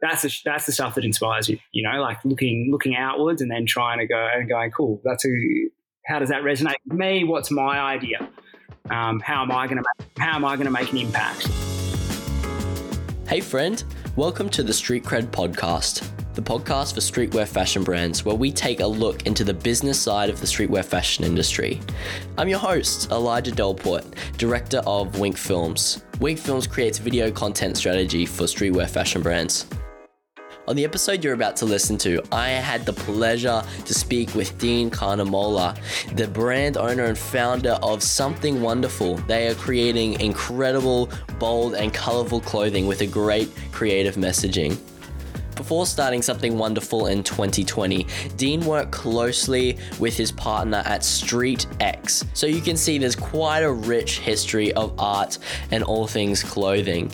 that's the that's the stuff that inspires you. You know, like looking looking outwards and then trying to go and going, cool. That's a how does that resonate with me? What's my idea? Um, how am I going to how am I going to make an impact? Hey friend, welcome to the Street Cred podcast, the podcast for streetwear fashion brands where we take a look into the business side of the streetwear fashion industry. I'm your host, Elijah Delport, director of Wink Films. Wink Films creates video content strategy for streetwear fashion brands. On the episode you're about to listen to, I had the pleasure to speak with Dean Carnemolla, the brand owner and founder of Something Wonderful. They are creating incredible, bold, and colorful clothing with a great creative messaging. Before starting something wonderful in 2020, Dean worked closely with his partner at Street X. So you can see there's quite a rich history of art and all things clothing.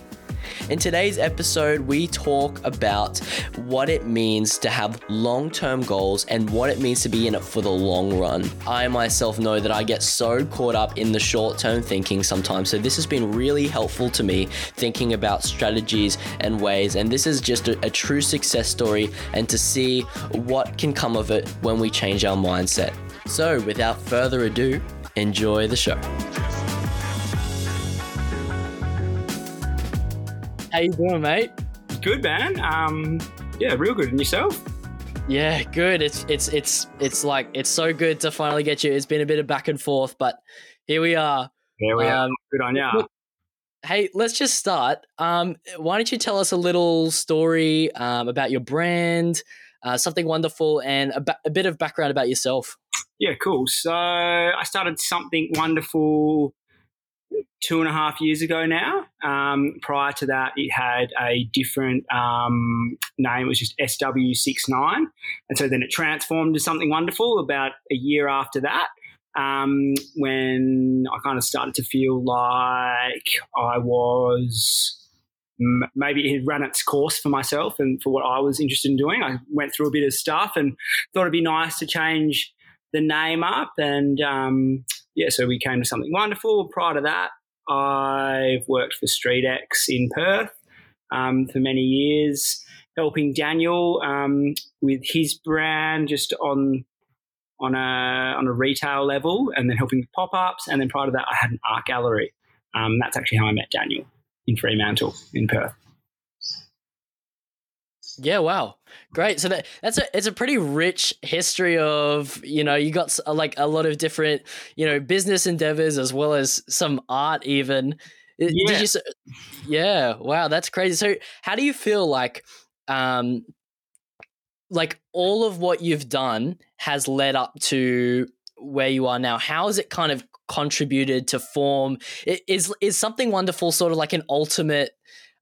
In today's episode, we talk about what it means to have long term goals and what it means to be in it for the long run. I myself know that I get so caught up in the short term thinking sometimes, so this has been really helpful to me thinking about strategies and ways. And this is just a, a true success story and to see what can come of it when we change our mindset. So, without further ado, enjoy the show. How you doing, mate? Good man. Um, yeah, real good. And yourself? Yeah, good. It's it's it's it's like it's so good to finally get you. It's been a bit of back and forth, but here we are. Here we um, are. Good on ya. Hey, let's just start. Um, why don't you tell us a little story um, about your brand, uh, something wonderful, and a, ba- a bit of background about yourself? Yeah, cool. So I started something wonderful two and a half years ago now. Um, prior to that, it had a different um, name. It was just SW69. And so then it transformed to something wonderful about a year after that. Um, when I kind of started to feel like I was maybe it had run its course for myself and for what I was interested in doing. I went through a bit of stuff and thought it'd be nice to change the name up. And um, yeah, so we came to something wonderful. Prior to that, I've worked for StreetX in Perth um, for many years, helping Daniel um, with his brand just on on a on a retail level, and then helping with pop ups. And then prior to that, I had an art gallery. Um, that's actually how I met Daniel in Fremantle in Perth. Yeah, wow, great. So that that's a it's a pretty rich history of you know you got like a lot of different you know business endeavors as well as some art even. Yeah. Did you? Yeah, wow, that's crazy. So how do you feel like um like all of what you've done has led up to where you are now? How has it kind of contributed to form? Is is something wonderful sort of like an ultimate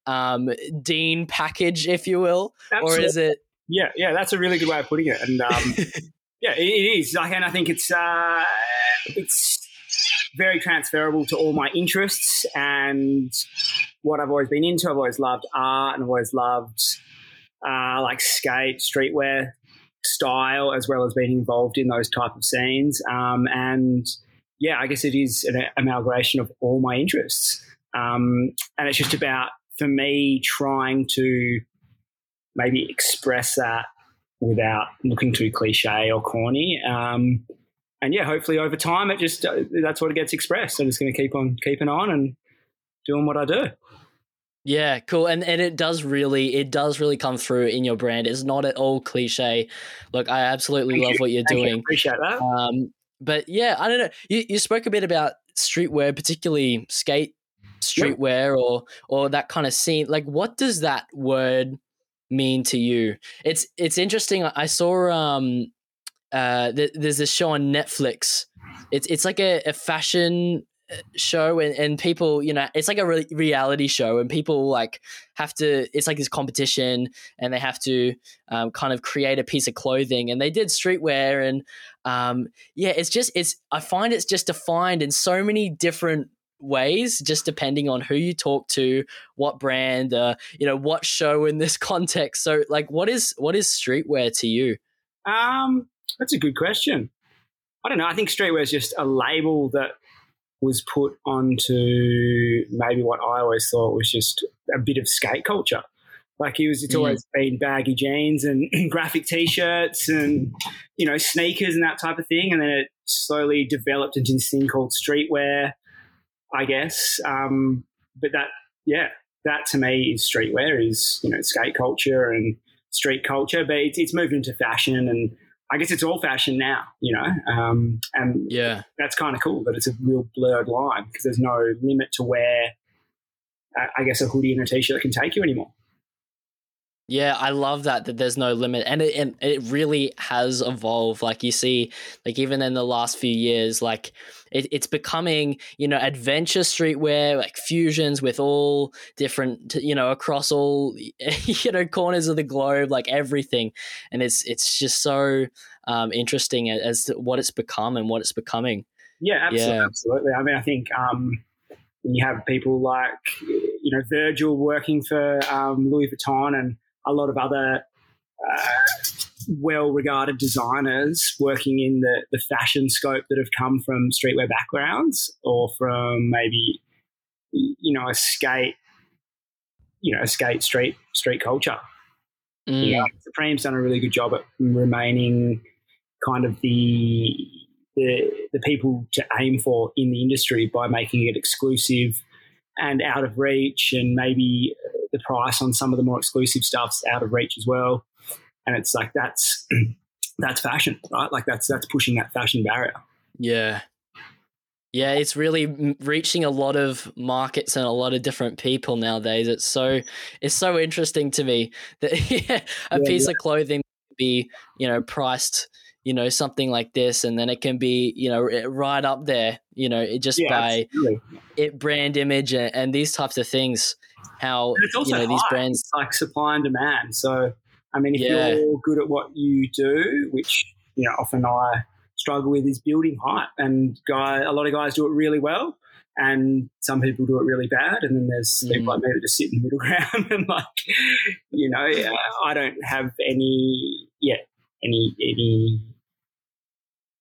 um, Dean package, if you will, Absolutely. or is it? Yeah, yeah, that's a really good way of putting it, and um, yeah, it, it is. Like, and I think it's uh, it's very transferable to all my interests and what I've always been into. I've always loved art and I've always loved uh, like skate, streetwear style, as well as being involved in those type of scenes. Um, and yeah, I guess it is an amalgamation of all my interests. Um, and it's just about for me trying to maybe express that without looking too cliche or corny. Um, and yeah, hopefully over time, it just uh, that's what it gets expressed. I'm just going to keep on keeping on and doing what I do. Yeah, cool. And and it does really it does really come through in your brand. It's not at all cliche. Look, I absolutely Thank love you. what you're Thank doing. You. Appreciate that. Um, but yeah, I don't know. You you spoke a bit about streetwear, particularly skate streetwear or or that kind of scene like what does that word mean to you? It's it's interesting i saw um uh th- there's this show on netflix. It's it's like a, a fashion uh, show and, and people you know it's like a re- reality show and people like have to it's like this competition and they have to um, kind of create a piece of clothing and they did streetwear and um, yeah it's just it's i find it's just defined in so many different ways just depending on who you talk to what brand uh, you know what show in this context. So like what is what is streetwear to you? Um that's a good question. I don't know. I think streetwear is just a label that was put onto maybe what i always thought was just a bit of skate culture. Like he was, it's mm. always been baggy jeans and graphic t-shirts and you know sneakers and that type of thing, and then it slowly developed into this thing called streetwear, I guess. Um, but that, yeah, that to me is streetwear, is you know skate culture and street culture, but it's, it's moved into fashion and I guess it's all fashion now, you know, um, and yeah, that's kind of cool that it's a real blurred line because there's no limit to where I guess a hoodie and a t-shirt can take you anymore. Yeah, I love that that there's no limit, and it and it really has evolved. Like you see, like even in the last few years, like it, it's becoming you know adventure streetwear, like fusions with all different you know across all you know corners of the globe, like everything, and it's it's just so um, interesting as to what it's become and what it's becoming. Yeah, absolutely. Yeah. absolutely. I mean, I think um, when you have people like you know Virgil working for um, Louis Vuitton and a lot of other uh, well regarded designers working in the, the fashion scope that have come from streetwear backgrounds or from maybe, you know, a skate, you know, a skate street, street culture. Mm. Yeah, Supreme's done a really good job at remaining kind of the, the, the people to aim for in the industry by making it exclusive and out of reach and maybe the price on some of the more exclusive stuff's out of reach as well. And it's like that's that's fashion, right? Like that's that's pushing that fashion barrier. Yeah. Yeah, it's really reaching a lot of markets and a lot of different people nowadays. It's so it's so interesting to me that yeah, a yeah, piece yeah. of clothing be you know priced you know something like this and then it can be you know right up there you know it just yeah, by it brand image and, and, these types of things how you know high. these brands it's like supply and demand. So I mean, if yeah. you're good at what you do, which you know often I struggle with, is building hype, and guy a lot of guys do it really well. And some people do it really bad, and then there's mm. people like me that just sit in the middle ground and like, you know, I don't have any, yeah, any any,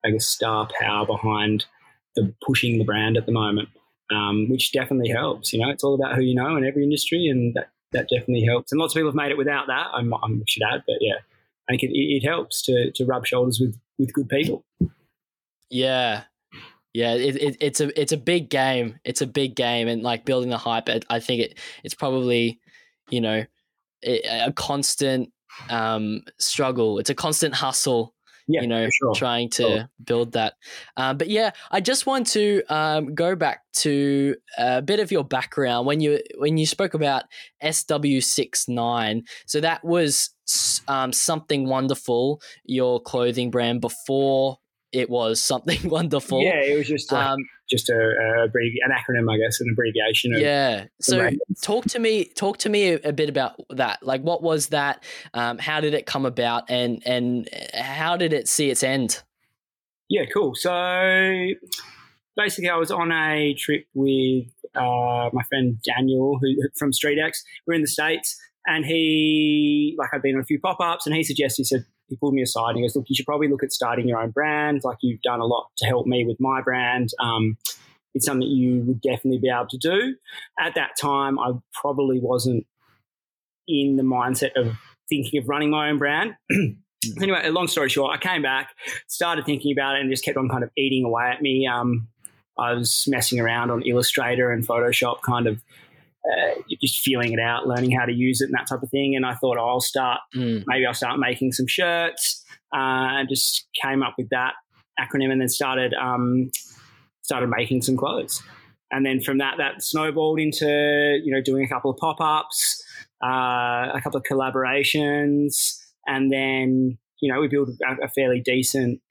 I guess, star power behind the pushing the brand at the moment um, which definitely helps. You know, it's all about who you know in every industry, and that, that definitely helps. And lots of people have made it without that. I'm, I should add, but yeah, I think it, it helps to to rub shoulders with with good people. Yeah, yeah, it, it, it's a it's a big game. It's a big game, and like building the hype. I think it it's probably you know a constant um, struggle. It's a constant hustle yeah, you know, sure. trying to sure. build that. Um, but yeah, I just want to um, go back to a bit of your background when you when you spoke about SW69. So that was um, something wonderful, your clothing brand before it was something wonderful. Yeah, it was just like, um, just a, a an acronym, I guess, an abbreviation. yeah. So talk to me, talk to me a, a, bit about that. Like, what was that? Um, how did it come about, and and how did it see its end? Yeah, cool. So basically, I was on a trip with uh, my friend Daniel, who from StreetX. We're in the states, and he like I'd been on a few pop ups, and he suggested he said he pulled me aside and he goes, look, you should probably look at starting your own brand. Like you've done a lot to help me with my brand. Um, it's something you would definitely be able to do. At that time, I probably wasn't in the mindset of thinking of running my own brand. anyway, long story short, I came back, started thinking about it, and just kept on kind of eating away at me. Um, I was messing around on Illustrator and Photoshop, kind of uh, just feeling it out, learning how to use it and that type of thing. And I thought oh, I'll start, mm. maybe I'll start making some shirts. Uh, and just came up with that acronym and then started um, started making some clothes. And then from that, that snowballed into you know doing a couple of pop ups, uh, a couple of collaborations, and then you know we built a, a fairly decent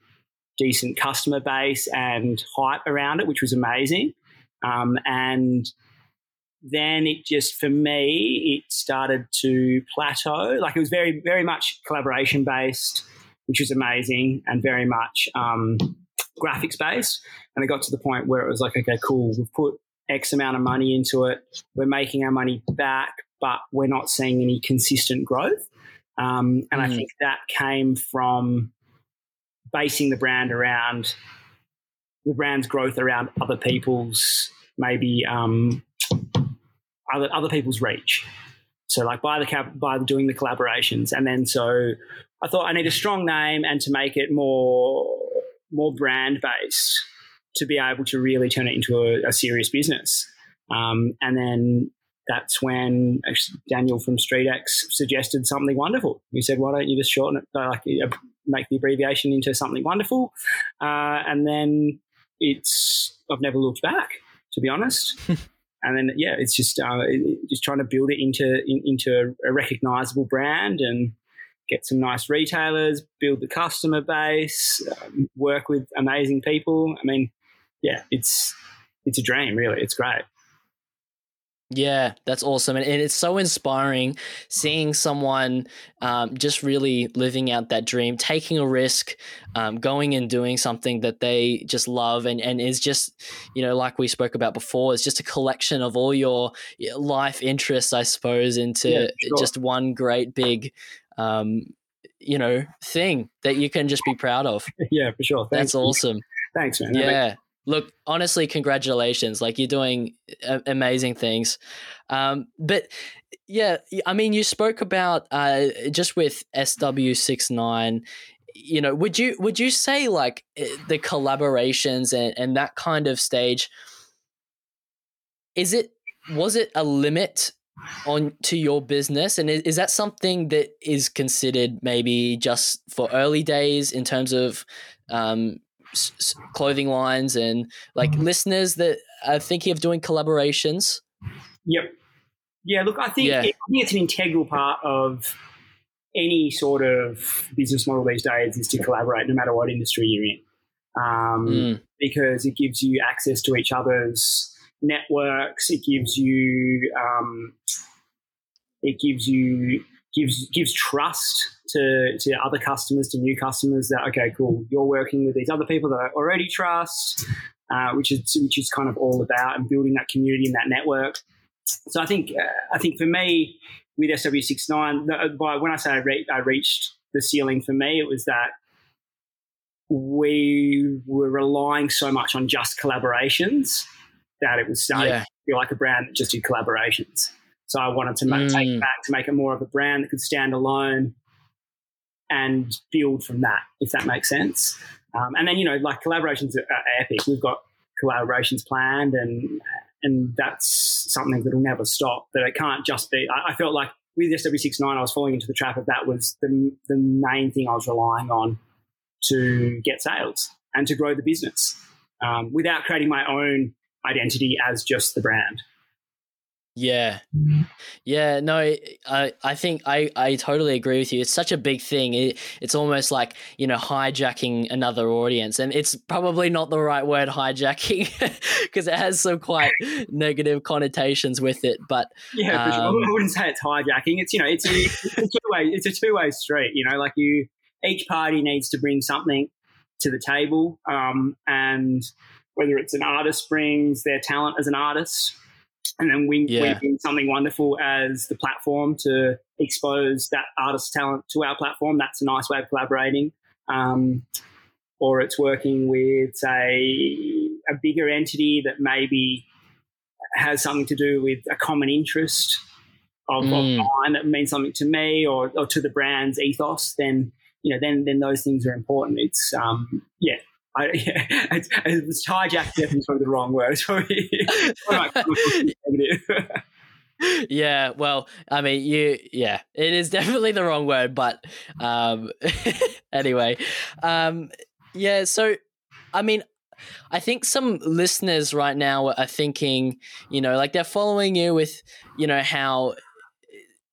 decent customer base and hype around it, which was amazing. Um, and then it just for me it started to plateau. Like it was very very much collaboration based which was amazing and very much um, graphics based and it got to the point where it was like okay cool we've put x amount of money into it. We're making our money back but we're not seeing any consistent growth. Um, and mm. i think that came from basing the brand around the brand's growth around other people's maybe um, other, other people's reach. So like by the cap, by doing the collaborations, and then so I thought I need a strong name and to make it more more brand based to be able to really turn it into a, a serious business. Um, and then that's when Daniel from StreetX suggested something wonderful. He said, "Why don't you just shorten it, like make the abbreviation into something wonderful?" Uh, and then it's I've never looked back, to be honest. and then yeah, it's just uh, just trying to build it into in, into a recognizable brand and get some nice retailers, build the customer base, um, work with amazing people. I mean, yeah, it's it's a dream, really. It's great. Yeah, that's awesome. And, it's so inspiring seeing someone um, just really living out that dream, taking a risk, um, going and doing something that they just love and, and is just, you know, like we spoke about before, it's just a collection of all your life interests, I suppose, into yeah, sure. just one great big, um, you know, thing that you can just be proud of. Yeah, for sure. Thanks. That's awesome. Thanks, man. Yeah. Look, honestly, congratulations! Like you're doing amazing things. Um, but yeah, I mean, you spoke about uh, just with SW69. You know, would you would you say like eh, the collaborations and, and that kind of stage? Is it was it a limit on to your business and is, is that something that is considered maybe just for early days in terms of um, s- clothing lines and like mm-hmm. listeners that are thinking of doing collaborations? Yep. Yeah, look, I think, yeah. It, I think it's an integral part of any sort of business model these days is to collaborate no matter what industry you're in. Um, mm. Because it gives you access to each other's networks, it gives you um, it gives you gives gives trust to to other customers, to new customers. That okay, cool, you're working with these other people that I already trust, uh, which is which is kind of all about and building that community and that network. So I think uh, I think for me with SW69, uh, by when I say I, re- I reached the ceiling for me, it was that we were relying so much on just collaborations that it was starting yeah. to feel like a brand that just did collaborations. So I wanted to mm. back to make it more of a brand that could stand alone and build from that, if that makes sense. Um, and then, you know, like collaborations are, epic. We've got collaborations planned and and that's something that will never stop. That it can't just be. I, I, felt like with SW69, I was falling into the trap of that was the, the main thing I was relying on to get sales and to grow the business um, without creating my own identity as just the brand. Yeah. Yeah, no, I I think I, I totally agree with you. It's such a big thing. It, it's almost like, you know, hijacking another audience. And it's probably not the right word hijacking because it has some quite negative connotations with it. But Yeah, um, sure. I wouldn't say it's hijacking. It's you know, it's a, it's a two way it's a two way street, you know, like you each party needs to bring something to the table. Um, and whether it's an artist brings their talent as an artist and then we, yeah. we something wonderful as the platform to expose that artist talent to our platform. That's a nice way of collaborating. Um, or it's working with, say, a bigger entity that maybe has something to do with a common interest of, mm. of mine that means something to me or, or to the brand's ethos. Then you know, then then those things are important. It's um, yeah, I, yeah, it's, it's hijacked definitely probably the wrong word. yeah, well, I mean, you, yeah, it is definitely the wrong word, but um, anyway, um, yeah. So, I mean, I think some listeners right now are thinking, you know, like they're following you with, you know, how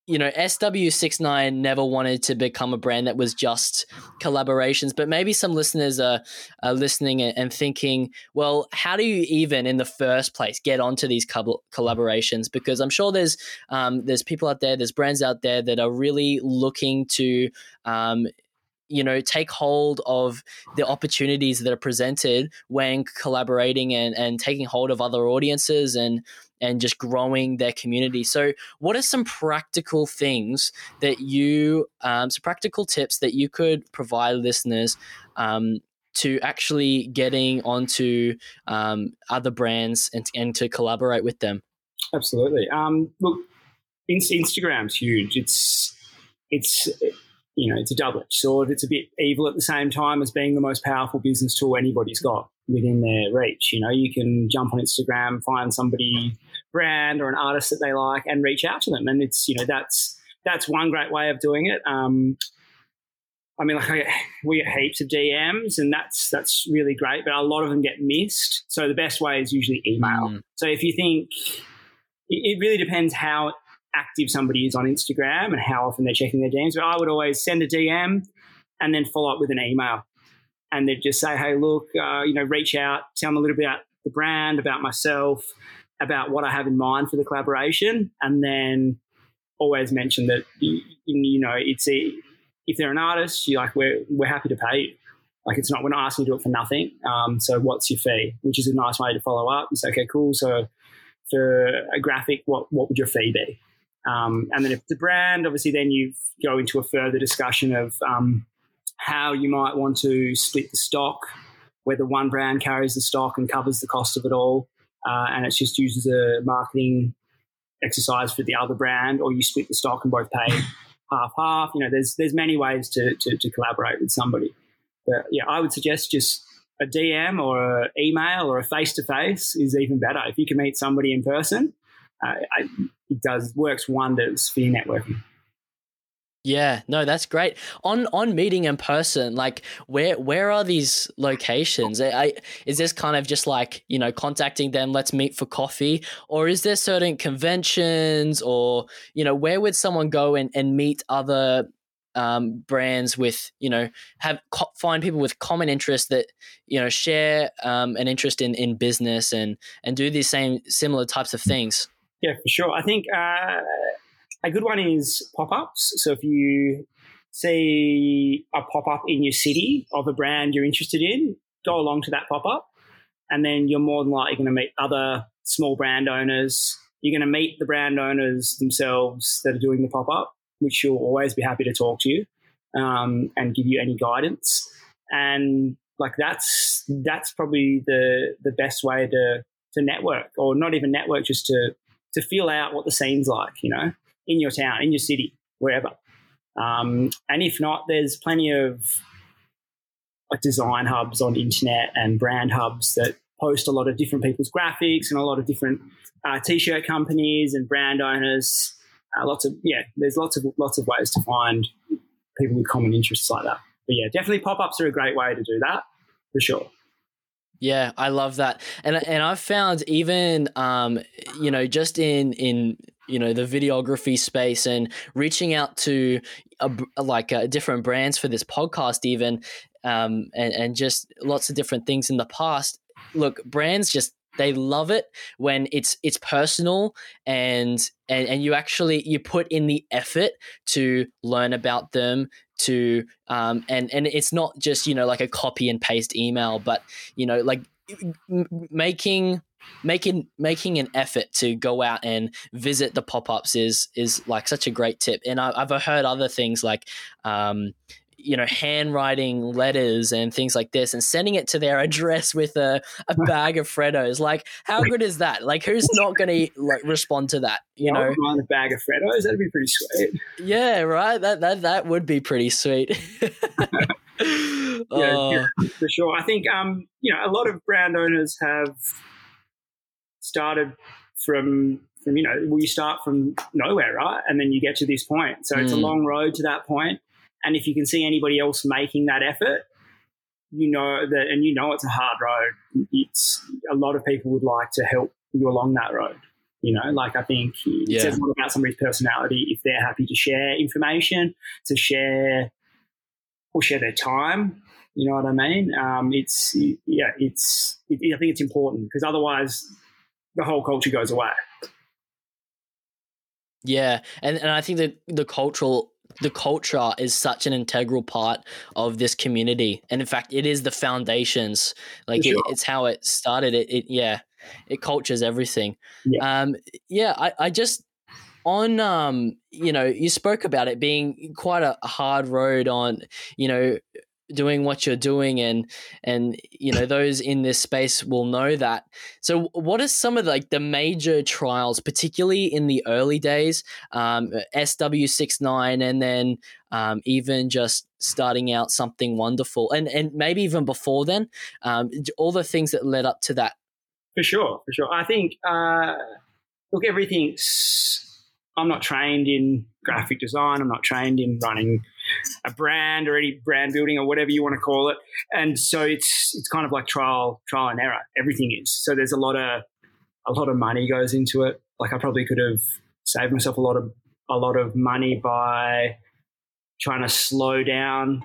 you know, SW69 never wanted to become a brand that was just collaborations, but maybe some listeners are, are listening and thinking, well, how do you even in the first place get onto these collaborations? Because I'm sure there's um, there's people out there, there's brands out there that are really looking to um, you know take hold of the opportunities that are presented when collaborating and, and taking hold of other audiences and and just growing their community. So, what are some practical things that you, um, some practical tips that you could provide listeners um, to actually getting onto um, other brands and, and to collaborate with them? Absolutely. Um, look, Instagram's huge. It's it's you know it's a double edged sword. It's a bit evil at the same time as being the most powerful business tool anybody's got within their reach. You know, you can jump on Instagram, find somebody brand or an artist that they like, and reach out to them. And it's you know that's that's one great way of doing it. Um, I mean, like I get, we get heaps of DMs, and that's that's really great. But a lot of them get missed. So the best way is usually email. Mm. So if you think it really depends how active somebody is on Instagram and how often they're checking their DMs. But I would always send a DM and then follow up with an email, and they'd just say, "Hey, look, uh, you know, reach out, tell them a little bit about the brand, about myself, about what I have in mind for the collaboration, and then always mention that you, know it's a if they're an artist, you like we're we're happy to pay you. Like it's not we're not asking you to do it for nothing. Um, so what's your fee? Which is a nice way to follow up. You say, okay, cool. So for a graphic, what what would your fee be? Um, and then if the brand, obviously, then you go into a further discussion of um, how you might want to split the stock, whether one brand carries the stock and covers the cost of it all, uh, and it's just used as a marketing exercise for the other brand, or you split the stock and both pay half half. You know, there's there's many ways to, to, to collaborate with somebody. But yeah, I would suggest just a DM or an email or a face to face is even better. If you can meet somebody in person, uh, it does works wonders for your networking. Yeah, no, that's great. On on meeting in person, like where where are these locations? I, is this kind of just like you know contacting them? Let's meet for coffee, or is there certain conventions, or you know where would someone go and, and meet other um, brands with you know have co- find people with common interests that you know share um, an interest in in business and and do these same similar types of things. Yeah, for sure. I think uh, a good one is pop ups. So if you see a pop up in your city of a brand you're interested in, go along to that pop up, and then you're more than likely going to meet other small brand owners. You're going to meet the brand owners themselves that are doing the pop up, which you'll always be happy to talk to you um, and give you any guidance. And like that's that's probably the the best way to to network, or not even network, just to to feel out what the scene's like, you know, in your town, in your city, wherever. Um, and if not, there's plenty of like design hubs on internet and brand hubs that post a lot of different people's graphics and a lot of different uh, t-shirt companies and brand owners. Uh, lots of yeah, there's lots of lots of ways to find people with common interests like that. But yeah, definitely pop-ups are a great way to do that for sure. Yeah, I love that, and and I've found even um, you know just in in you know the videography space and reaching out to a, like uh, different brands for this podcast even um, and and just lots of different things in the past. Look, brands just they love it when it's it's personal and and and you actually you put in the effort to learn about them to um and and it's not just you know like a copy and paste email but you know like making making making an effort to go out and visit the pop-ups is is like such a great tip. And I, have heard other things like um, you know, handwriting letters and things like this and sending it to their address with a, a bag of Freddos. Like, how good is that? Like, who's not going to like respond to that? You know, mind a bag of Freddos. That'd be pretty sweet. Yeah, right. That that that would be pretty sweet. yeah, oh. for sure. I think um, you know, a lot of brand owners have started from from you know, well, you start from nowhere, right, and then you get to this point. So mm. it's a mm. long road to that point. And if you can see anybody else making that effort, you know that, and you know it's a hard road. It's a lot of people would like to help you along that road. You know, like I think it yeah. says a lot about somebody's personality if they're happy to share information, to share or share their time. You know what I mean? Um, it's yeah, it's it, I think it's important because otherwise the whole culture goes away. Yeah, and and I think that the cultural the culture is such an integral part of this community and in fact it is the foundations like sure. it, it's how it started it, it yeah it cultures everything yeah. um yeah i i just on um you know you spoke about it being quite a hard road on you know doing what you're doing and and you know those in this space will know that. So what are some of the, like the major trials particularly in the early days um, sw69 and then um, even just starting out something wonderful and and maybe even before then? Um, all the things that led up to that. For sure for sure. I think uh, look everything's i'm not trained in graphic design i'm not trained in running a brand or any brand building or whatever you want to call it. And so it's it's kind of like trial trial and error. Everything is. So there's a lot of a lot of money goes into it. Like I probably could have saved myself a lot of a lot of money by trying to slow down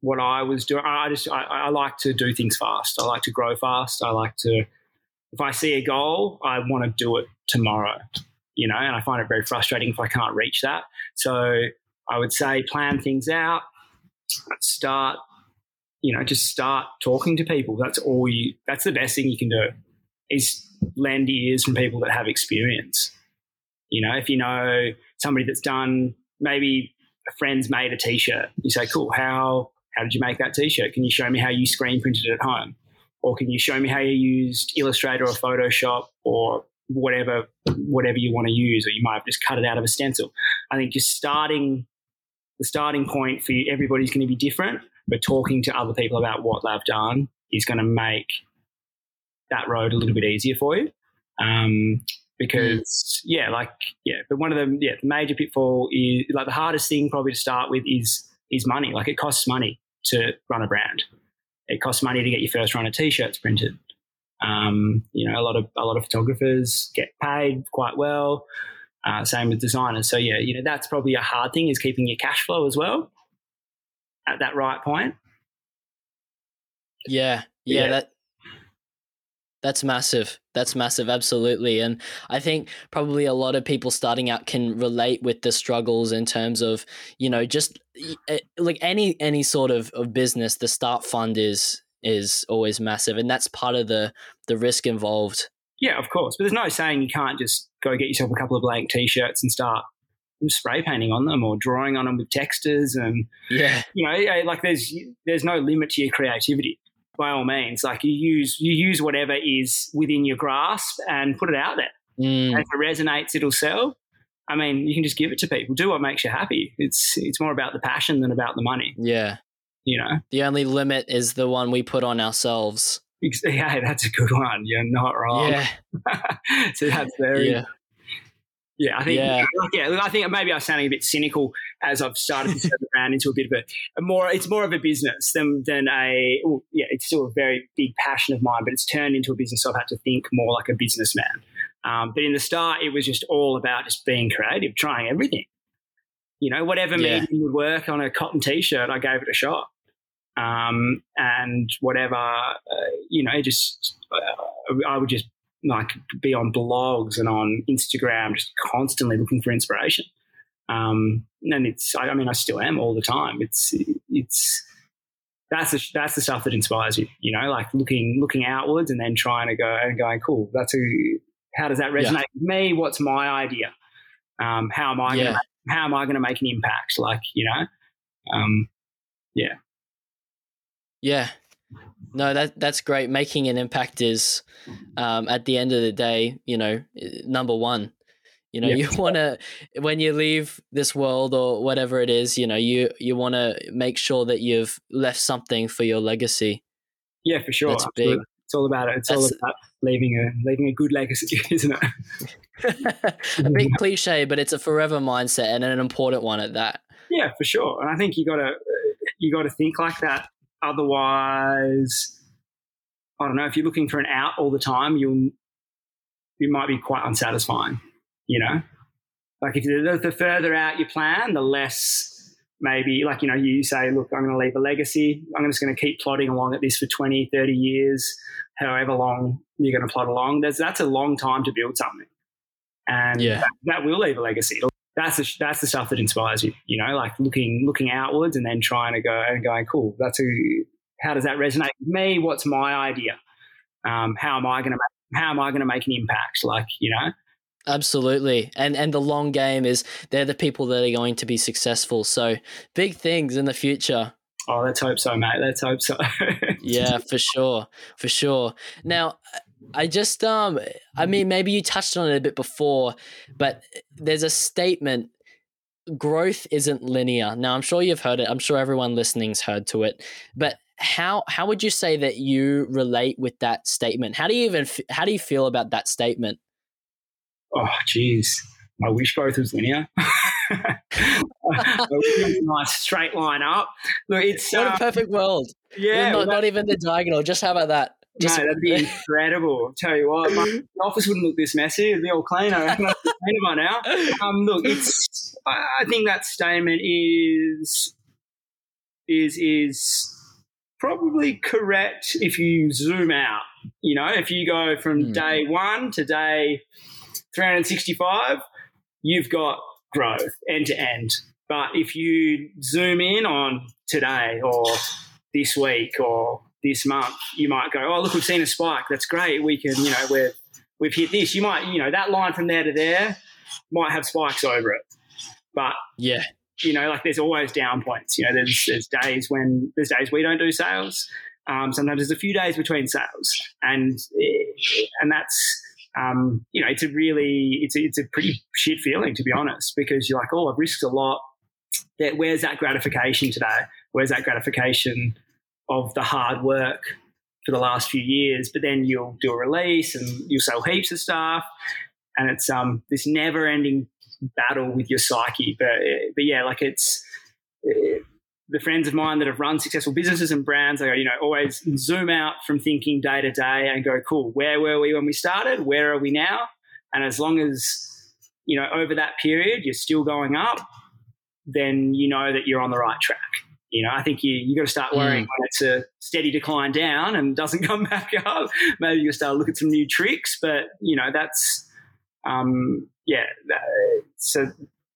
what I was doing. I just I, I like to do things fast. I like to grow fast. I like to if I see a goal, I want to do it tomorrow. You know, and I find it very frustrating if I can't reach that. So I would say plan things out, start, you know, just start talking to people. That's all you, that's the best thing you can do is lend ears from people that have experience. You know, if you know somebody that's done maybe a friend's made a t-shirt, you say, cool, how, how did you make that t-shirt? Can you show me how you screen printed it at home? Or can you show me how you used Illustrator or Photoshop or whatever whatever you want to use, or you might have just cut it out of a stencil. I think just starting the starting point for you, everybody's going to be different, but talking to other people about what they've done is going to make that road a little bit easier for you. Um, because yeah, like yeah, but one of the yeah the major pitfall is like the hardest thing probably to start with is is money. Like it costs money to run a brand. It costs money to get your first run of t-shirts printed. Um, you know, a lot of a lot of photographers get paid quite well. Uh, same with designers. So yeah, you know that's probably a hard thing is keeping your cash flow as well at that right point. Yeah, yeah, yeah. that that's massive. That's massive, absolutely. And I think probably a lot of people starting out can relate with the struggles in terms of, you know, just eh, like any any sort of, of business, the start fund is is always massive. And that's part of the the risk involved. Yeah, of course. But there's no saying you can't just go get yourself a couple of blank t-shirts and start spray painting on them or drawing on them with textures and yeah. you know like there's there's no limit to your creativity by all means. Like you use you use whatever is within your grasp and put it out there. Mm. and if it resonates it'll sell. I mean you can just give it to people. Do what makes you happy. It's it's more about the passion than about the money. Yeah. You know? The only limit is the one we put on ourselves yeah, that's a good one. You're not wrong. Yeah. so that's very. Yeah. Yeah, I think. Yeah. yeah, I think maybe I'm sounding a bit cynical as I've started to turn around into a bit of a, a, more. It's more of a business than than a. Well, yeah, it's still a very big passion of mine, but it's turned into a business. So I've had to think more like a businessman. Um, but in the start, it was just all about just being creative, trying everything. You know, whatever yeah. medium would work on a cotton t-shirt, I gave it a shot um, and whatever, uh, you know, just uh, I would just like be on blogs and on Instagram, just constantly looking for inspiration. Um, and it's, I, I mean, I still am all the time. It's, it's, that's the, that's the stuff that inspires you, you know, like looking, looking outwards and then trying to go and going, cool, that's a, how does that resonate yeah. with me? What's my idea? Um, how am I, yeah. gonna, how am I going to make an impact? Like, you know, um, yeah. Yeah. No, that that's great. Making an impact is, um, at the end of the day, you know, number one. You know, you want to when you leave this world or whatever it is, you know, you you want to make sure that you've left something for your legacy. Yeah, for sure. That's big. It's all about it. It's That's, all about leaving a leaving a good legacy, isn't it? a big cliche, but it's a forever mindset and an important one at that. Yeah, for sure. And I think you got to you got to think like that Otherwise, I don't know. If you're looking for an out all the time, you'll you might be quite unsatisfying. You know, like if the, the further out you plan, the less maybe like you know you say look i'm going to leave a legacy i'm just going to keep plodding along at this for 20 30 years however long you're going to plod along There's, that's a long time to build something and yeah. that, that will leave a legacy that's the, that's the stuff that inspires you, you know, like looking, looking outwards and then trying to go and going, cool, that's who, how does that resonate with me? What's my idea? Um, how am I going to make, how am I going to make an impact? Like, you know, Absolutely. And and the long game is they're the people that are going to be successful. So big things in the future. Oh, let's hope so, mate. Let's hope so. yeah, for sure, for sure. Now, I just um, I mean, maybe you touched on it a bit before, but there's a statement. Growth isn't linear. Now, I'm sure you've heard it. I'm sure everyone listening's heard to it. But how how would you say that you relate with that statement? How do you even how do you feel about that statement? Oh, geez, I wish growth was linear. a nice straight line up. Look, it's what uh, a perfect world. Yeah, not, not, even the diagonal. Just how about that? Just, no, that'd be incredible. Tell you what, my office wouldn't look this messy. It'd be all clean. I'd be cleaner by now. Um, look, it's. I think that statement is is is probably correct if you zoom out. You know, if you go from mm. day one to day 365, you've got growth end to end. But if you zoom in on today or this week or this month, you might go, "Oh, look, we've seen a spike. That's great. We can, you know, we're we've hit this." You might, you know, that line from there to there might have spikes over it, but yeah, you know, like there's always down points. You know, there's there's days when there's days we don't do sales. Um, sometimes there's a few days between sales, and and that's um, you know, it's a really, it's a, it's a pretty shit feeling to be honest, because you're like, oh, I've risked a lot. That where's that gratification today? Where's that gratification of the hard work for the last few years? But then you'll do a release and you'll sell heaps of stuff, and it's um this never-ending battle with your psyche. But but yeah, like it's. It, the friends of mine that have run successful businesses and brands, I go, you know, always zoom out from thinking day to day and go, cool, where were we when we started? Where are we now? And as long as, you know, over that period you're still going up, then you know that you're on the right track. You know, I think you you got to start worrying mm. when it's a steady decline down and doesn't come back up. Maybe you start look at some new tricks, but you know that's um, yeah. That, so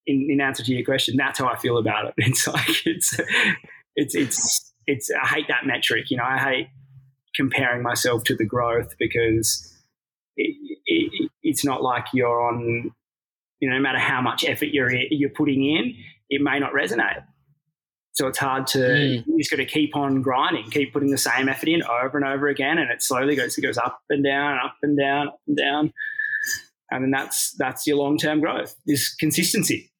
in, in answer to your question, that's how I feel about it. It's like it's it's it's it's I hate that metric. You know, I hate comparing myself to the growth because it, it, it's not like you're on. You know, no matter how much effort you're you're putting in, it may not resonate. So it's hard to mm. you just got to keep on grinding, keep putting the same effort in over and over again, and it slowly goes it goes up and down, up and down, up and down, and then that's that's your long term growth is consistency.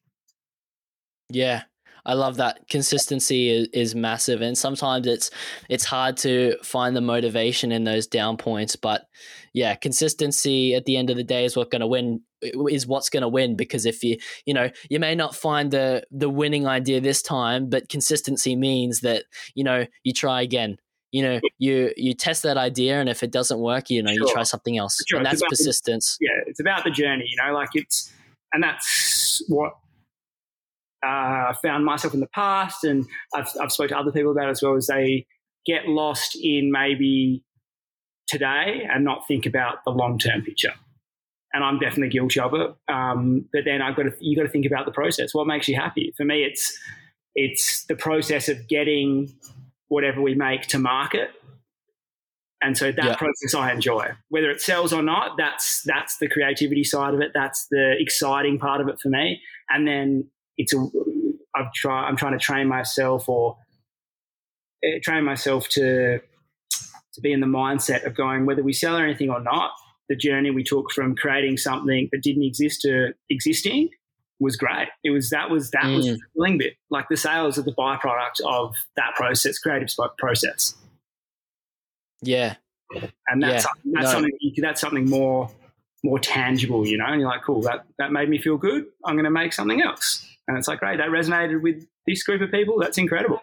Yeah. I love that consistency is, is massive, and sometimes it's it's hard to find the motivation in those down points. But yeah, consistency at the end of the day is what's going to win is what's going to win because if you you know you may not find the the winning idea this time, but consistency means that you know you try again. You know, you you test that idea, and if it doesn't work, you know, sure. you try something else, sure. and that's persistence. The, yeah, it's about the journey. You know, like it's and that's what uh, found myself in the past, and I've, I've spoke to other people about as well, as they get lost in maybe today and not think about the long term picture. And I'm definitely guilty of it. Um, but then I've got to you got to think about the process. What makes you happy? For me, it's it's the process of getting whatever we make to market. And so that yeah. process I enjoy. Whether it sells or not, that's that's the creativity side of it. That's the exciting part of it for me. And then it's a I've try I'm trying to train myself or uh, train myself to to be in the mindset of going whether we sell anything or not. The journey we took from creating something that didn't exist to existing was great. It was that was that mm. was the thrilling bit. Like the sales are the byproduct of that process, creative process. Yeah, and that's yeah. that's no. something that's something more more tangible, you know. And you're like, cool, that that made me feel good. I'm going to make something else. And it's like, great, that resonated with this group of people. That's incredible.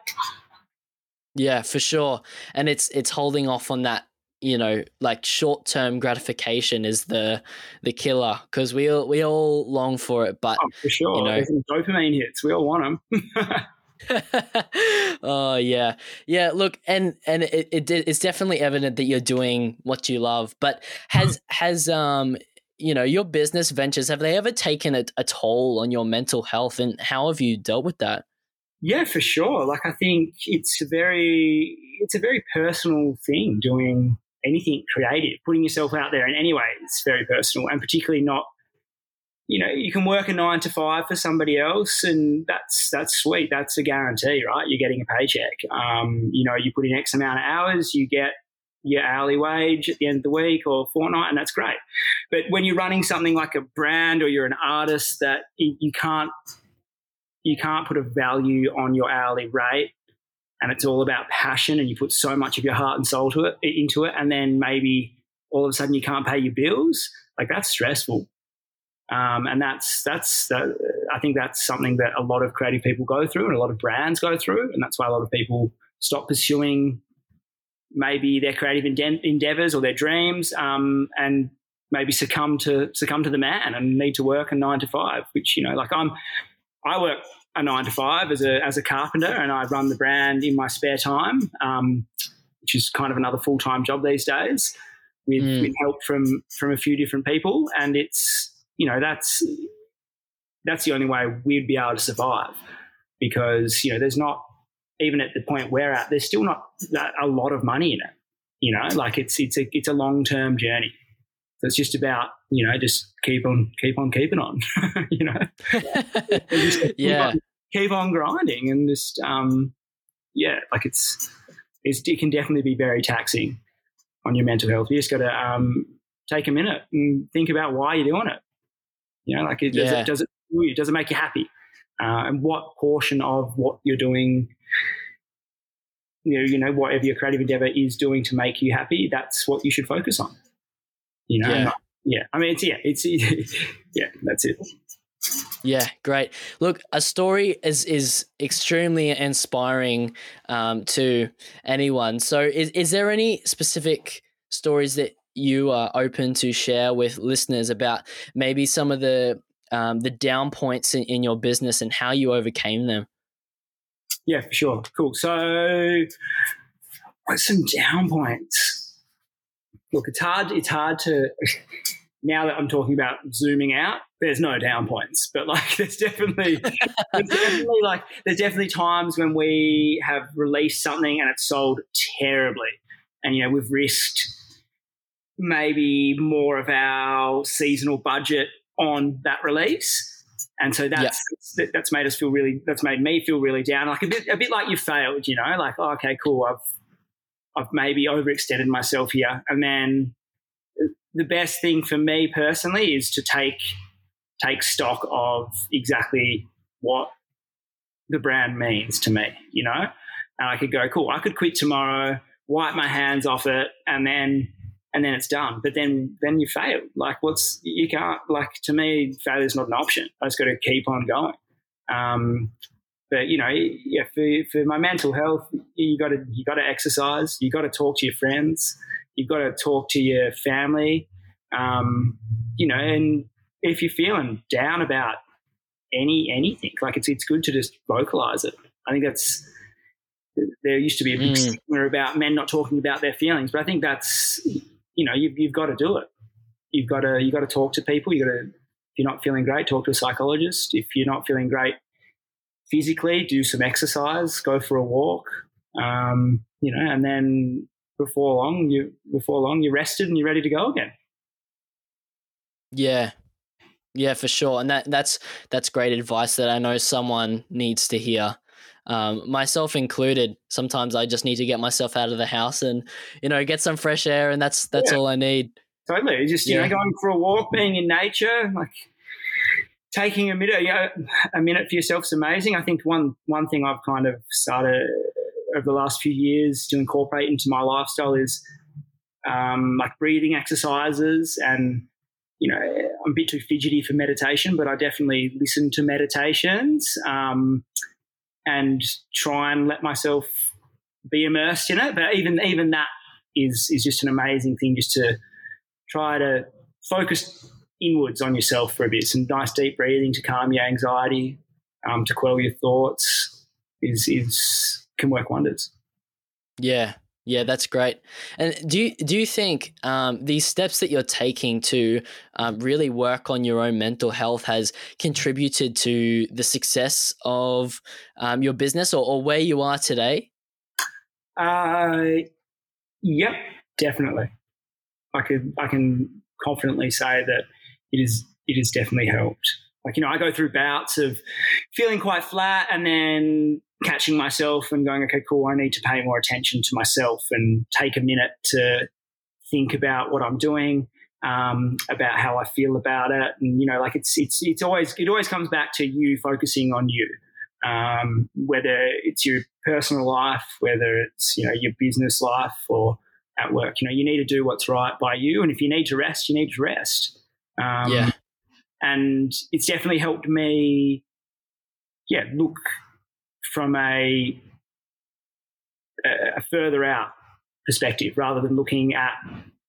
Yeah, for sure. And it's it's holding off on that you know like short term gratification is the the killer because we all we all long for it but oh, for sure. you know, dopamine hits. We all want them oh yeah. Yeah look and and it, it it's definitely evident that you're doing what you love but has has um you know your business ventures have they ever taken a, a, toll on your mental health and how have you dealt with that? Yeah for sure. Like i think it's very it's a very personal thing doing anything creative putting yourself out there in any way it's very personal and particularly not you know, you can work a nine to five for somebody else, and that's that's sweet. That's a guarantee, right? You're getting a paycheck. Um, you know, you put in X amount of hours, you get your hourly wage at the end of the week or fortnight, and that's great. But when you're running something like a brand or you're an artist that you can't you can't put a value on your hourly rate and it's all about passion and you put so much of your heart and soul to it into it and then maybe all of a sudden you can't pay your bills like that's stressful um, and that's that's I think that's something that a lot of creative people go through and a lot of brands go through, and that's why a lot of people stop pursuing maybe their creative endeavors or their dreams, um, and maybe succumb to succumb to the man and need to work a nine to five. Which you know, like I'm, I work a nine to five as a as a carpenter, and I run the brand in my spare time, um, which is kind of another full time job these days. With, mm. with help from from a few different people, and it's you know, that's that's the only way we'd be able to survive because you know there's not even at the point we're at there's still not a lot of money in it you know like it's it's a it's a long term journey it's just about you know just keep on keep on keeping on you know yeah keep on, keep on, grinding and just um yeah like it's, it's it can definitely be very taxing on your mental health you just got to um take a minute and think about why you're doing it you know, like it, does, yeah. it, does it does it make you happy? Uh, and what portion of what you're doing, you know, you know, whatever your creative endeavor is doing to make you happy, that's what you should focus on. You know, yeah. Not, yeah. I mean, it's yeah, it's yeah, that's it. Yeah, great. Look, a story is is extremely inspiring um, to anyone. So, is is there any specific stories that you are open to share with listeners about maybe some of the um, the down points in, in your business and how you overcame them. Yeah, for sure. Cool. So, what's some down points? Look, it's hard. It's hard to now that I'm talking about zooming out. There's no down points, but like there's definitely, there's definitely like there's definitely times when we have released something and it's sold terribly, and you know we've risked maybe more of our seasonal budget on that release. And so that's yep. that's made us feel really that's made me feel really down, like a bit a bit like you failed, you know, like oh, okay, cool, I've I've maybe overextended myself here, and then the best thing for me personally is to take take stock of exactly what the brand means to me, you know, and I could go, cool, I could quit tomorrow, wipe my hands off it, and then and then it's done. But then then you fail. Like what's you can't like to me failure is not an option. I just got to keep on going. Um, but you know, yeah, for, for my mental health, you got to you got to exercise. You got to talk to your friends. You've got to talk to your family. Um, you know, and if you're feeling down about any anything, like it's it's good to just vocalize it. I think that's there used to be a big mm. stigma about men not talking about their feelings, but I think that's you know, you've, you've got to do it. You've got to, you got to talk to people. You got to, if you're not feeling great, talk to a psychologist. If you're not feeling great physically, do some exercise, go for a walk. Um, you know, and then before long, you before long you're rested and you're ready to go again. Yeah, yeah, for sure, and that that's that's great advice that I know someone needs to hear um, myself included. Sometimes I just need to get myself out of the house and you know get some fresh air, and that's that's yeah. all I need. Totally, just you yeah. know going for a walk, being in nature, like taking a minute, you know, a minute for yourself is amazing. I think one one thing I've kind of started over the last few years to incorporate into my lifestyle is um, like breathing exercises and you know i'm a bit too fidgety for meditation but i definitely listen to meditations um, and try and let myself be immersed in it. But even even that is is just an amazing thing, just to try to focus inwards on yourself for a bit. Some nice deep breathing to calm your anxiety, um, to quell your thoughts is is can work wonders. Yeah, yeah, that's great. And do you do you think um, these steps that you're taking to um, really work on your own mental health has contributed to the success of um, your business or, or, where you are today? Uh, yep, definitely. I could I can confidently say that it is it has definitely helped. Like, you know, I go through bouts of feeling quite flat and then catching myself and going, okay, cool, I need to pay more attention to myself and take a minute to think about what I'm doing, um, about how I feel about it. And, you know, like it's, it's, it's always, it always comes back to you focusing on you. Um, whether it's your personal life, whether it's, you know, your business life or at work, you know, you need to do what's right by you. And if you need to rest, you need to rest. Um, yeah. And it's definitely helped me, yeah, look from a, a further out perspective rather than looking at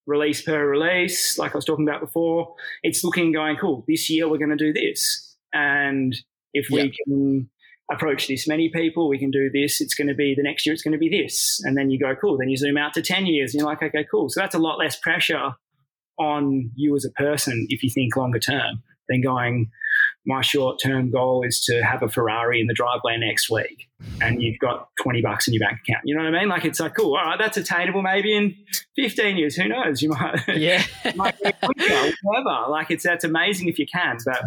release per release, like I was talking about before. It's looking going, cool, this year we're going to do this. And if we can approach this many people, we can do this. It's going to be the next year, it's going to be this. And then you go, cool. Then you zoom out to 10 years and you're like, okay, cool. So that's a lot less pressure on you as a person if you think longer term than going, my short term goal is to have a Ferrari in the driveway next week and you've got 20 bucks in your bank account. You know what I mean? Like it's like, cool, all right, that's attainable maybe in 15 years. Who knows? You might, yeah. might get quicker, whatever. Like it's, that's amazing if you can. But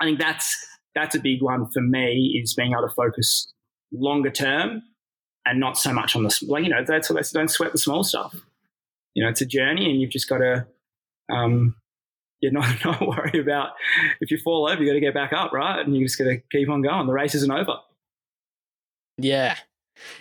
I think that's, that's a big one for me is being able to focus longer term and not so much on the, like, you know, that's, all that's don't sweat the small stuff. You know, it's a journey and you've just got to, um, you're not, not worried about if you fall over, you got to get back up, right? And you just got to keep on going. The race isn't over. Yeah.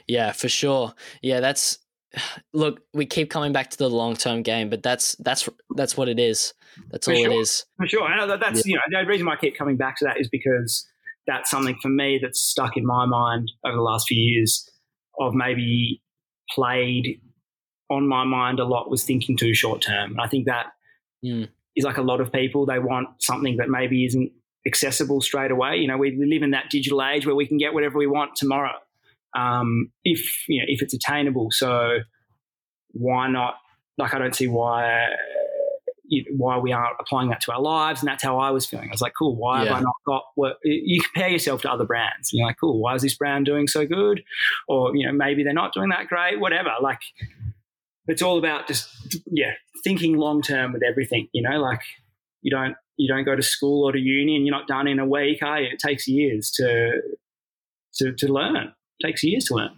Yeah, for sure. Yeah, that's look, we keep coming back to the long term game, but that's that's that's what it is. That's for all sure. it is. For sure. I know that that's yeah. you know, the reason why I keep coming back to that is because that's something for me that's stuck in my mind over the last few years of maybe played on my mind a lot was thinking too short term. And I think that mm is like a lot of people. They want something that maybe isn't accessible straight away. You know, we, we live in that digital age where we can get whatever we want tomorrow, um, if you know if it's attainable. So why not? Like, I don't see why why we aren't applying that to our lives. And that's how I was feeling. I was like, cool, why yeah. have I not got what you compare yourself to other brands? And you're like, cool, why is this brand doing so good? Or, you know, maybe they're not doing that great, whatever. Like it's all about just yeah thinking long term with everything you know like you don't you don't go to school or to uni and you're not done in a week are you? it takes years to to to learn it takes years to learn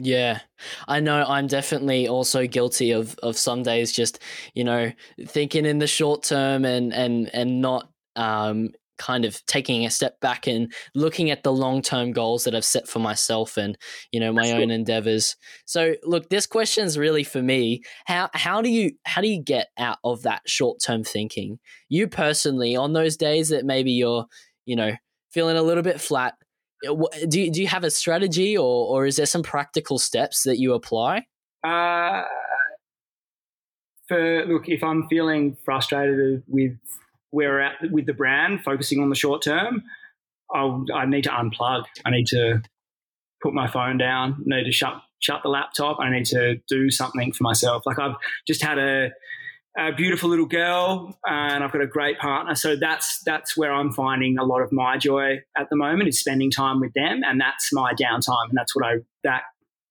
yeah, I know I'm definitely also guilty of, of some days just, you know, thinking in the short term and, and, and not um, kind of taking a step back and looking at the long term goals that I've set for myself and you know my own endeavors. So look, this question is really for me. How how do you how do you get out of that short term thinking? You personally, on those days that maybe you're you know feeling a little bit flat, uh, do you, do you have a strategy or or is there some practical steps that you apply? Uh, for look, if I'm feeling frustrated with we're at with the brand, focusing on the short term, I'll, I need to unplug. I need to put my phone down. I need to shut shut the laptop. I need to do something for myself. Like I've just had a, a beautiful little girl, and I've got a great partner. So that's that's where I'm finding a lot of my joy at the moment is spending time with them, and that's my downtime, and that's what I that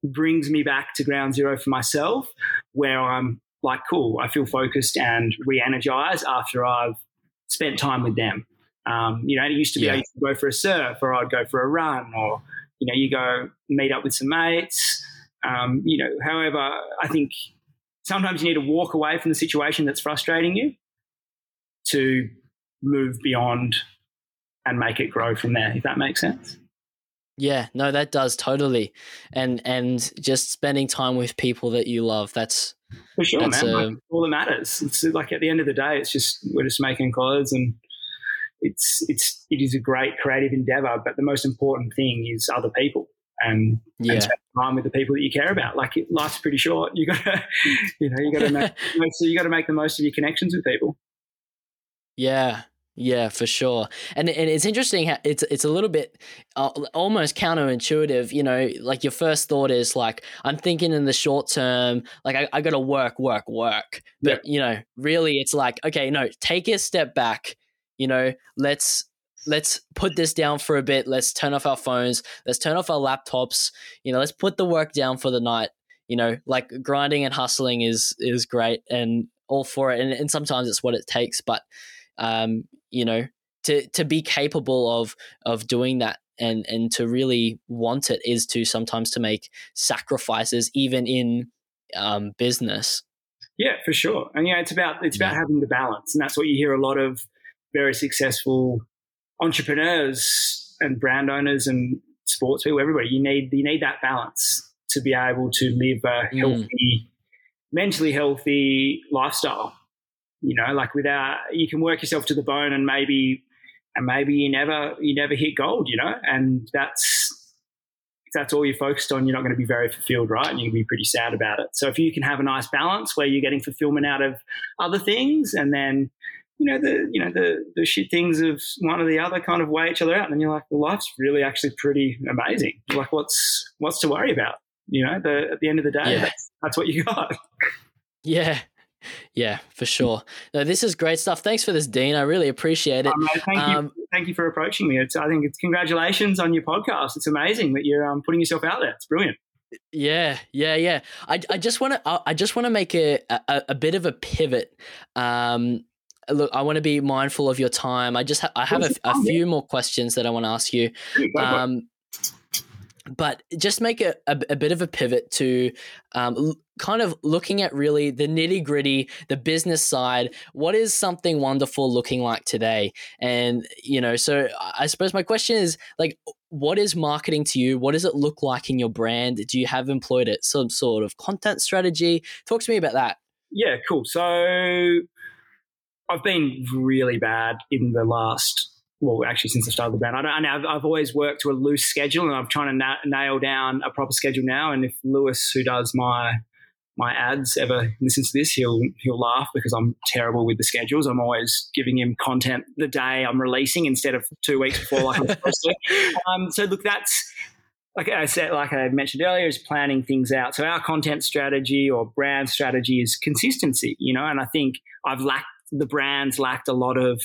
brings me back to ground zero for myself, where I'm like, cool, I feel focused and re-energized after I've spent time with them. Um, you know, it used to be yeah. I used to go for a surf or I'd go for a run or, you know, you go meet up with some mates. Um, you know, however, I think sometimes you need to walk away from the situation that's frustrating you to move beyond and make it grow from there, if that makes sense. Yeah, no, that does totally, and and just spending time with people that you love. That's for sure, That's man. A, like, all that matters. It's like at the end of the day, it's just we're just making clothes, and it's it's it is a great creative endeavor. But the most important thing is other people, and yeah, and spend time with the people that you care about. Like life's pretty short. You gotta, you know, you gotta make so you gotta make the most of your connections with people. Yeah, yeah, for sure. And and it's interesting how it's it's a little bit uh, almost counterintuitive, you know, like your first thought is like I'm thinking in the short term, like I, I got to work, work, work. But, yeah. you know, really it's like okay, no, take a step back, you know, let's let's put this down for a bit. Let's turn off our phones, let's turn off our laptops, you know, let's put the work down for the night. You know, like grinding and hustling is is great and all for it and, and sometimes it's what it takes, but um, you know, to to be capable of of doing that and and to really want it is to sometimes to make sacrifices even in um, business. Yeah, for sure. And yeah, it's about it's about yeah. having the balance, and that's what you hear a lot of very successful entrepreneurs and brand owners and sports people, everybody. You need you need that balance to be able to live a mm. healthy, mm. mentally healthy lifestyle. You know, like without you can work yourself to the bone and maybe and maybe you never you never hit gold, you know, and that's if that's all you're focused on, you're not going to be very fulfilled, right? And you can be pretty sad about it. So if you can have a nice balance where you're getting fulfillment out of other things, and then you know the you know the the shit things of one or the other kind of weigh each other out, and then you're like, well, life's really actually pretty amazing. Like, what's what's to worry about? You know, the, at the end of the day, yeah. that's, that's what you got. Yeah, yeah, for sure. No, this is great stuff. Thanks for this, Dean. I really appreciate it. Um, thank, um, you, thank you for approaching me. It's, I think it's congratulations on your podcast. It's amazing that you're um, putting yourself out there. It's brilliant. Yeah, yeah, yeah. I, I just want to I just want to make a, a, a bit of a pivot. Um, look, I want to be mindful of your time. I just ha- I have a, a, few more questions that I want to ask you. Um, but just make a, a, a, bit of a pivot to um, kind of looking at really the nitty gritty, the business side. What is something wonderful looking like today? And, you know, so I suppose my question is like, what is marketing to you? What does it look like in your brand? Do you have employed it some sort of content strategy? Talk to me about that. Yeah, cool. So I've been really bad in the last well, actually, since I started the brand, I don't, I've, I've always worked to a loose schedule, and I'm trying to na- nail down a proper schedule now. And if Lewis, who does my my ads, ever listens to this, he'll he'll laugh because I'm terrible with the schedules. I'm always giving him content the day I'm releasing instead of two weeks before, like I'm supposed to. Um, so look, that's like I said, like I mentioned earlier, is planning things out. So our content strategy or brand strategy is consistency, you know. And I think I've lacked the brands lacked a lot of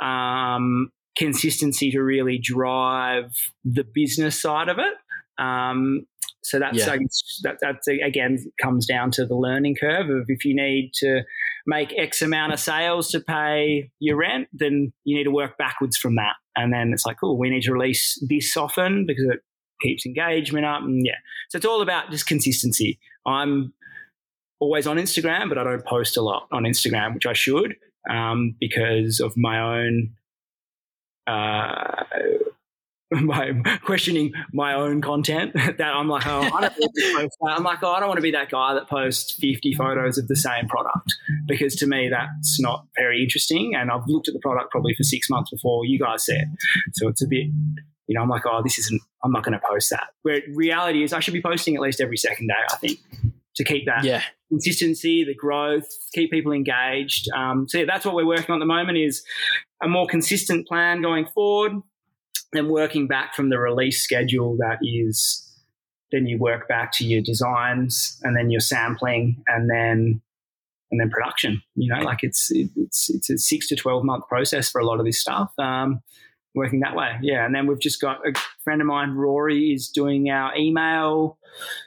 um, consistency to really drive the business side of it. Um, so that's yeah. that, that again comes down to the learning curve of if you need to make X amount of sales to pay your rent, then you need to work backwards from that. And then it's like, oh, we need to release this often because it keeps engagement up. And yeah, so it's all about just consistency. I'm always on Instagram, but I don't post a lot on Instagram, which I should um, because of my own uh, my questioning my own content that I'm like, oh, I don't I'm like, oh, I don't want to be that guy that posts 50 photos of the same product because to me that's not very interesting. And I've looked at the product probably for six months before you guys said, so it's a bit, you know, I'm like, oh, this isn't. I'm not going to post that. Where reality is, I should be posting at least every second day. I think to keep that yeah. consistency, the growth, keep people engaged. Um, so yeah, that's what we're working on at the moment is a more consistent plan going forward and working back from the release schedule that is then you work back to your designs and then your sampling and then and then production you know like it's it's it's a six to 12 month process for a lot of this stuff um, working that way yeah and then we've just got a friend of mine rory is doing our email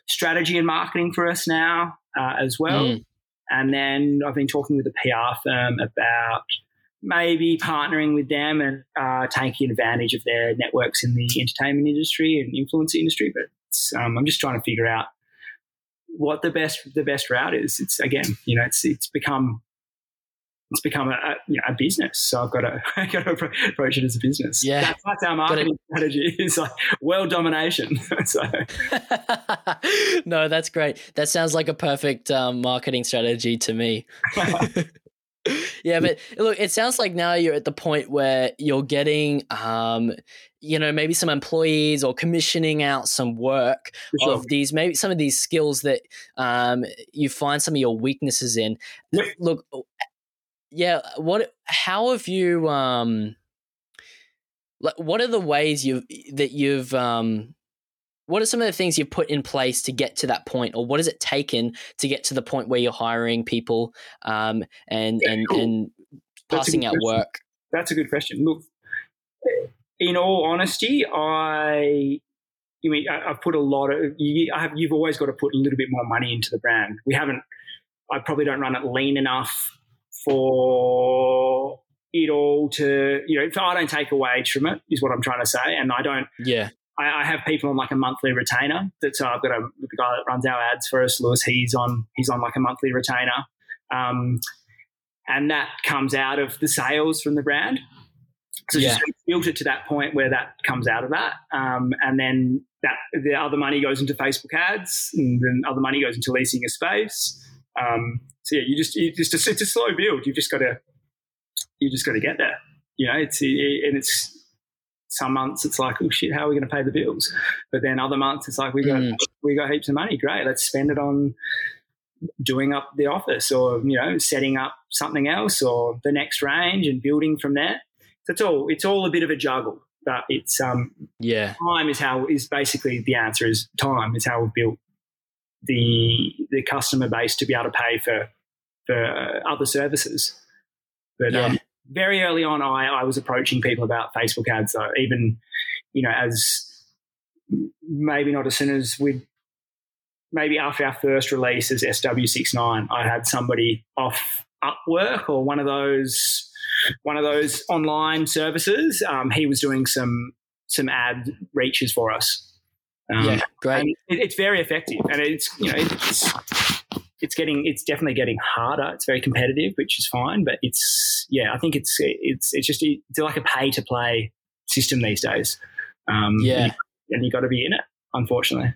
strategy and marketing for us now uh, as well mm. and then i've been talking with a pr firm about maybe partnering with them and uh, taking advantage of their networks in the entertainment industry and influence industry. But um, I'm just trying to figure out what the best the best route is. It's again, you know, it's it's become it's become a, a you know a business. So I've got to I got to approach it as a business. Yeah, that's, that's our marketing strategy. It's like world domination. so no, that's great. That sounds like a perfect um, marketing strategy to me yeah, but look, it sounds like now you're at the point where you're getting, um, you know, maybe some employees or commissioning out some work sure. of these, maybe some of these skills that um, you find some of your weaknesses in. Yep. Look, yeah, what? How have you? Um, like, what are the ways you that you've um, what are some of the things you've put in place to get to that point or what has it taken to get to the point where you're hiring people um, and and, and passing out question. work that's a good question look in all honesty i you mean I, have put a lot of you, I have, you've always got to put a little bit more money into the brand we haven't i probably don't run it lean enough for it all to you know. I don't take a wage from it, is what I'm trying to say, and I don't. Yeah. I, I have people on like a monthly retainer. That so I've got a the guy that runs our ads for us, Lewis. He's on he's on like a monthly retainer, um, and that comes out of the sales from the brand. So Yeah. just built it to that point where that comes out of that, um, and then that the other money goes into Facebook ads, and then other money goes into leasing a space. Um, so yeah, you just you just it's a slow build. You've just got to you just got to get there. You know, it's and it's some months it's like oh shit, how are we going to pay the bills? But then other months it's like we got Mm. we got heaps of money. Great, let's spend it on doing up the office or you know setting up something else or the next range and building from there. So it's all it's all a bit of a juggle, but it's um Yeah. time is how is basically the answer is time is how we've built the the customer base to be able to pay for for other services. But Yeah. um, very early on, I, I was approaching people about Facebook ads. So even you know as maybe not as soon as we maybe after our first release as SW69, I had somebody off Upwork or one of those one of those online services. Um, he was doing some some ad reaches for us. Um, Yeah. Great. and it, it's very effective, and it's you know it's it's getting it's definitely getting harder. It's very competitive, which is fine, but it's yeah, I think it's it's it's just it's like a pay to play system these days. Um, Yeah. and you got to be in it, unfortunately.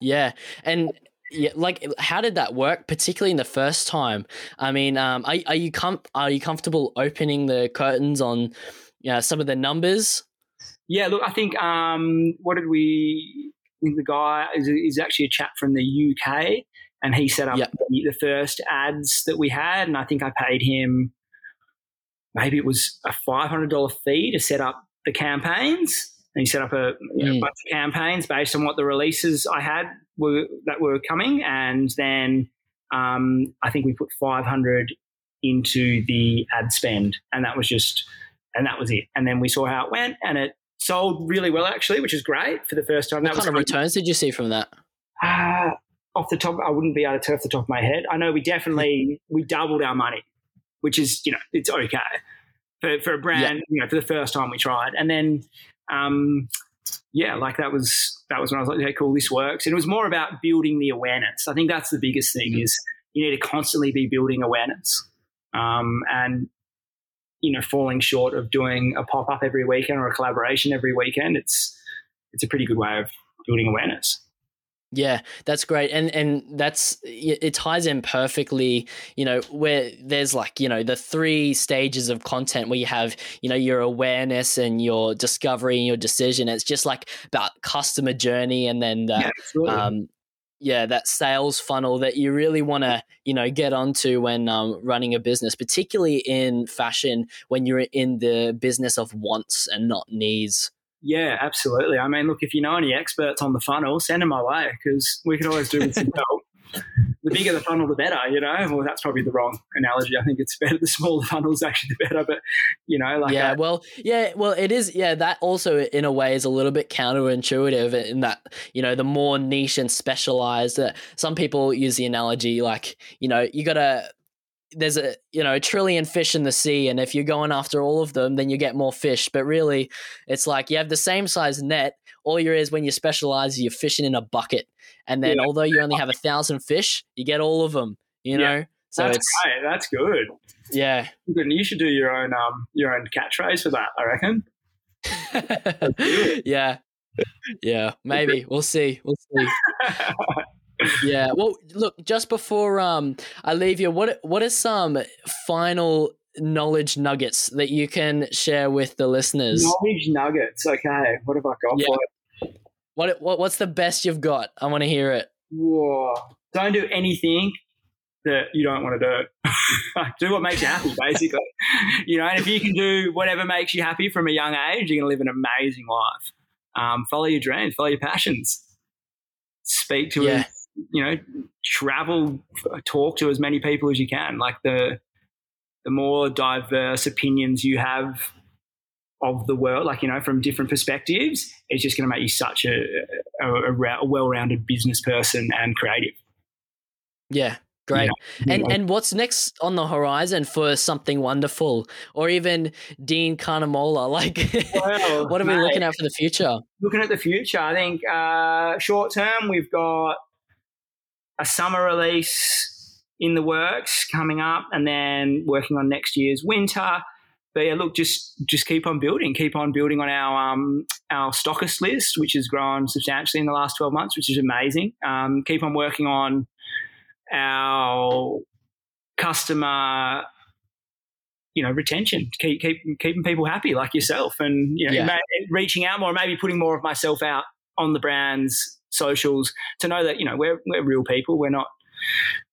Yeah, and yeah, like how did that work, particularly in the first time? I mean, um, are are you com- are you comfortable opening the curtains on, you know, some of the numbers? Yeah, look, I think um, what did we? I think the guy is, is actually a chap from the UK, and he set up Yep. the, the first ads that we had, and I think I paid him maybe it was a five hundred dollar fee to set up the campaigns. And he set up a you know, Mm. bunch of campaigns based on what the releases I had were that were coming, and then um, I think we put five hundred into the ad spend, and that was just and that was it. And then we saw how it went, and it sold really well actually, which is great for the first time. What that was kind of returns did you see from that? uh, off the top, I wouldn't be able to tell off the top of my head. I know we definitely we doubled our money, which is you know it's okay for for a brand. You know, for the first time we tried, and then um, yeah, like that was that was when I was like, okay, cool, this works. And it was more about building the awareness. I think that's the biggest thing is you need to constantly be building awareness, um, and you know, falling short of doing a pop up every weekend or a collaboration every weekend. It's it's a pretty good way of building awareness. Yeah, that's great, and and that's it ties in perfectly. You know, where there's like you know the three stages of content where you have you know your awareness and your discovery and your decision. It's just like about customer journey, and then the, Yeah, um, yeah, that sales funnel that you really want to, you know, get onto when um, running a business, particularly in fashion, when you're in the business of wants and not needs. Yeah, absolutely. I mean, look, if you know any experts on the funnel, send them my way because we could always do with some help. The bigger the funnel, the better, you know. Well, that's probably the wrong analogy. I think it's better. The smaller the funnel is actually the better, but you know, like yeah, uh, well, yeah, well, it is. Yeah, that also, in a way, is a little bit counterintuitive in that you know the more niche and specialized. Uh, some people use the analogy like you know you gotta. There's a you know a trillion fish in the sea, and if you're going after all of them, then you get more fish. But really, it's like you have the same size net. All you is when you specialize, you're fishing in a bucket, and then Yeah. although you only have a thousand fish, you get all of them. You Yeah. know, so that's it's great. That's good. yeah. Good. And you should do your own um your own catchphrase for that. I reckon. yeah. Yeah, maybe. We'll see. We'll see. Yeah. Well, look, just before um I leave you, what what are some final knowledge nuggets that you can share with the listeners? Knowledge nuggets. Okay, what have I got Yeah. for you? What what what's the best you've got? I want to hear it. Whoa. Don't do anything that you don't want to do. do what makes you happy, basically. you know, and if you can do whatever makes you happy from a young age, you're going to live an amazing life. Um, follow your dreams, follow your passions. Speak to, Yeah. You know, travel, talk to as many people as you can. Like the the more diverse opinions you have of the world, like you know, from different perspectives, it's just going to make you such a, a, a, a well-rounded business person and creative. Yeah. Great. Yeah. And and what's next on the horizon for something wonderful, or even Dean Carnemolla? Like, well, what are we mate, looking at for the future? Looking at the future, I think uh, short term we've got a summer release in the works coming up, and then working on next year's winter. But yeah, look, just just keep on building, keep on building on our um, our stockist list, which has grown substantially in the last twelve months, which is amazing. Um, keep on working on our customer you know retention keep, keep keeping people happy like yourself and you know yeah. reaching out more maybe putting more of myself out on the brand's socials to know that you know we're we're real people we're not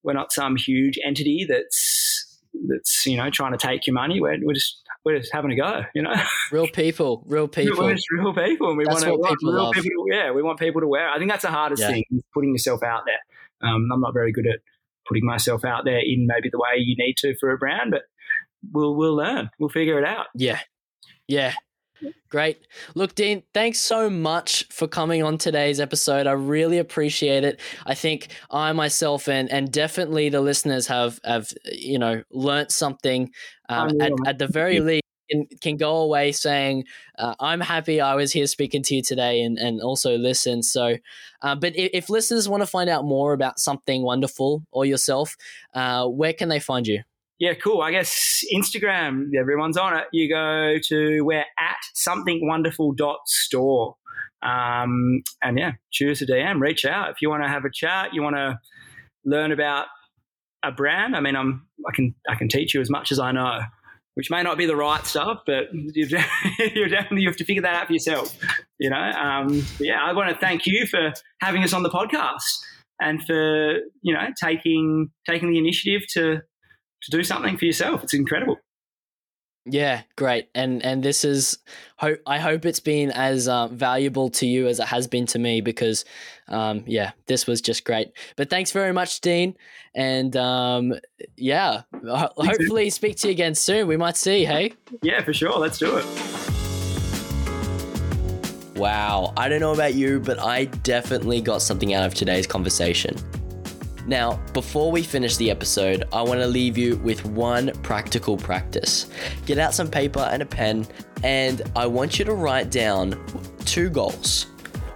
we're not some huge entity that's that's you know trying to take your money we're, we're just we're just having a go you know real people real people we're just real people and we that's want what people real love. people yeah we want people to wear I think that's the hardest yeah. thing putting yourself out there um, I'm not very good at putting myself out there in maybe the way you need to for a brand, but we'll we'll learn. We'll figure it out. Yeah, yeah. Great. Look, Dean, thanks so much for coming on today's episode. I really appreciate it. I think I myself and and definitely the listeners have have you know learnt something um, at, at the very least can, can go away saying, uh, I'm happy I was here speaking to you today and, and also listen. So, uh, but if, if, listeners want to find out more about something wonderful or yourself, uh, where can they find you? Yeah, cool. I guess Instagram, everyone's on it. You go to we're at something wonderful dot store. Um, and yeah, choose a DM, reach out. If you want to have a chat, you want to learn about a brand. I mean, I'm, I can, I can teach you as much as I know which may not be the right stuff, but you definitely you have to figure that out for yourself. You know, um, yeah, I want to thank you for having us on the podcast and for you know taking taking the initiative to to do something for yourself. It's incredible. Yeah, great. And and this is hope I hope it's been as uh, valuable to you as it has been to me because um, yeah, this was just great. But thanks very much, Dean. And um, yeah, ho- hopefully speak to you again soon. We might see. Hey. Yeah, for sure. Let's do it. Wow, I don't know about you, but I definitely got something out of today's conversation. Now, before we finish the episode, I want to leave you with one practical practice. Get out some paper and a pen, and I want you to write down two goals.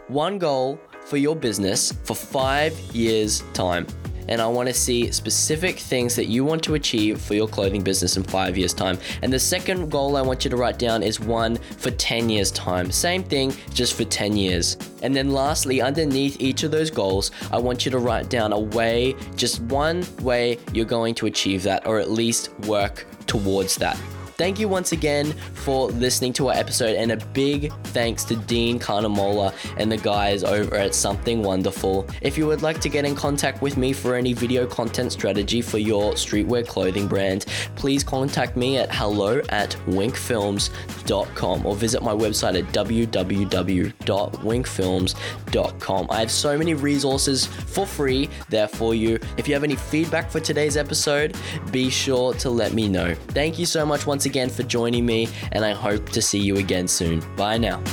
One goal for your business for five years' time and I want to see specific things that you want to achieve for your clothing business in five years' time. And the second goal I want you to write down is one for 10 years' time. Same thing, just for 10 years. And then lastly, underneath each of those goals, I want you to write down a way, just one way you're going to achieve that, or at least work towards that. Thank you once again for listening to our episode, and a big thanks to Dean Carnemolla and the guys over at Something Wonderful. If you would like to get in contact with me for any video content strategy for your streetwear clothing brand, please contact me at hello at winkfilms.com or visit my website at www.winkfilms.com. I have so many resources for free there for you. If you have any feedback for today's episode, be sure to let me know. Thank you so much once again again for joining me, and I hope to see you again soon. Bye now.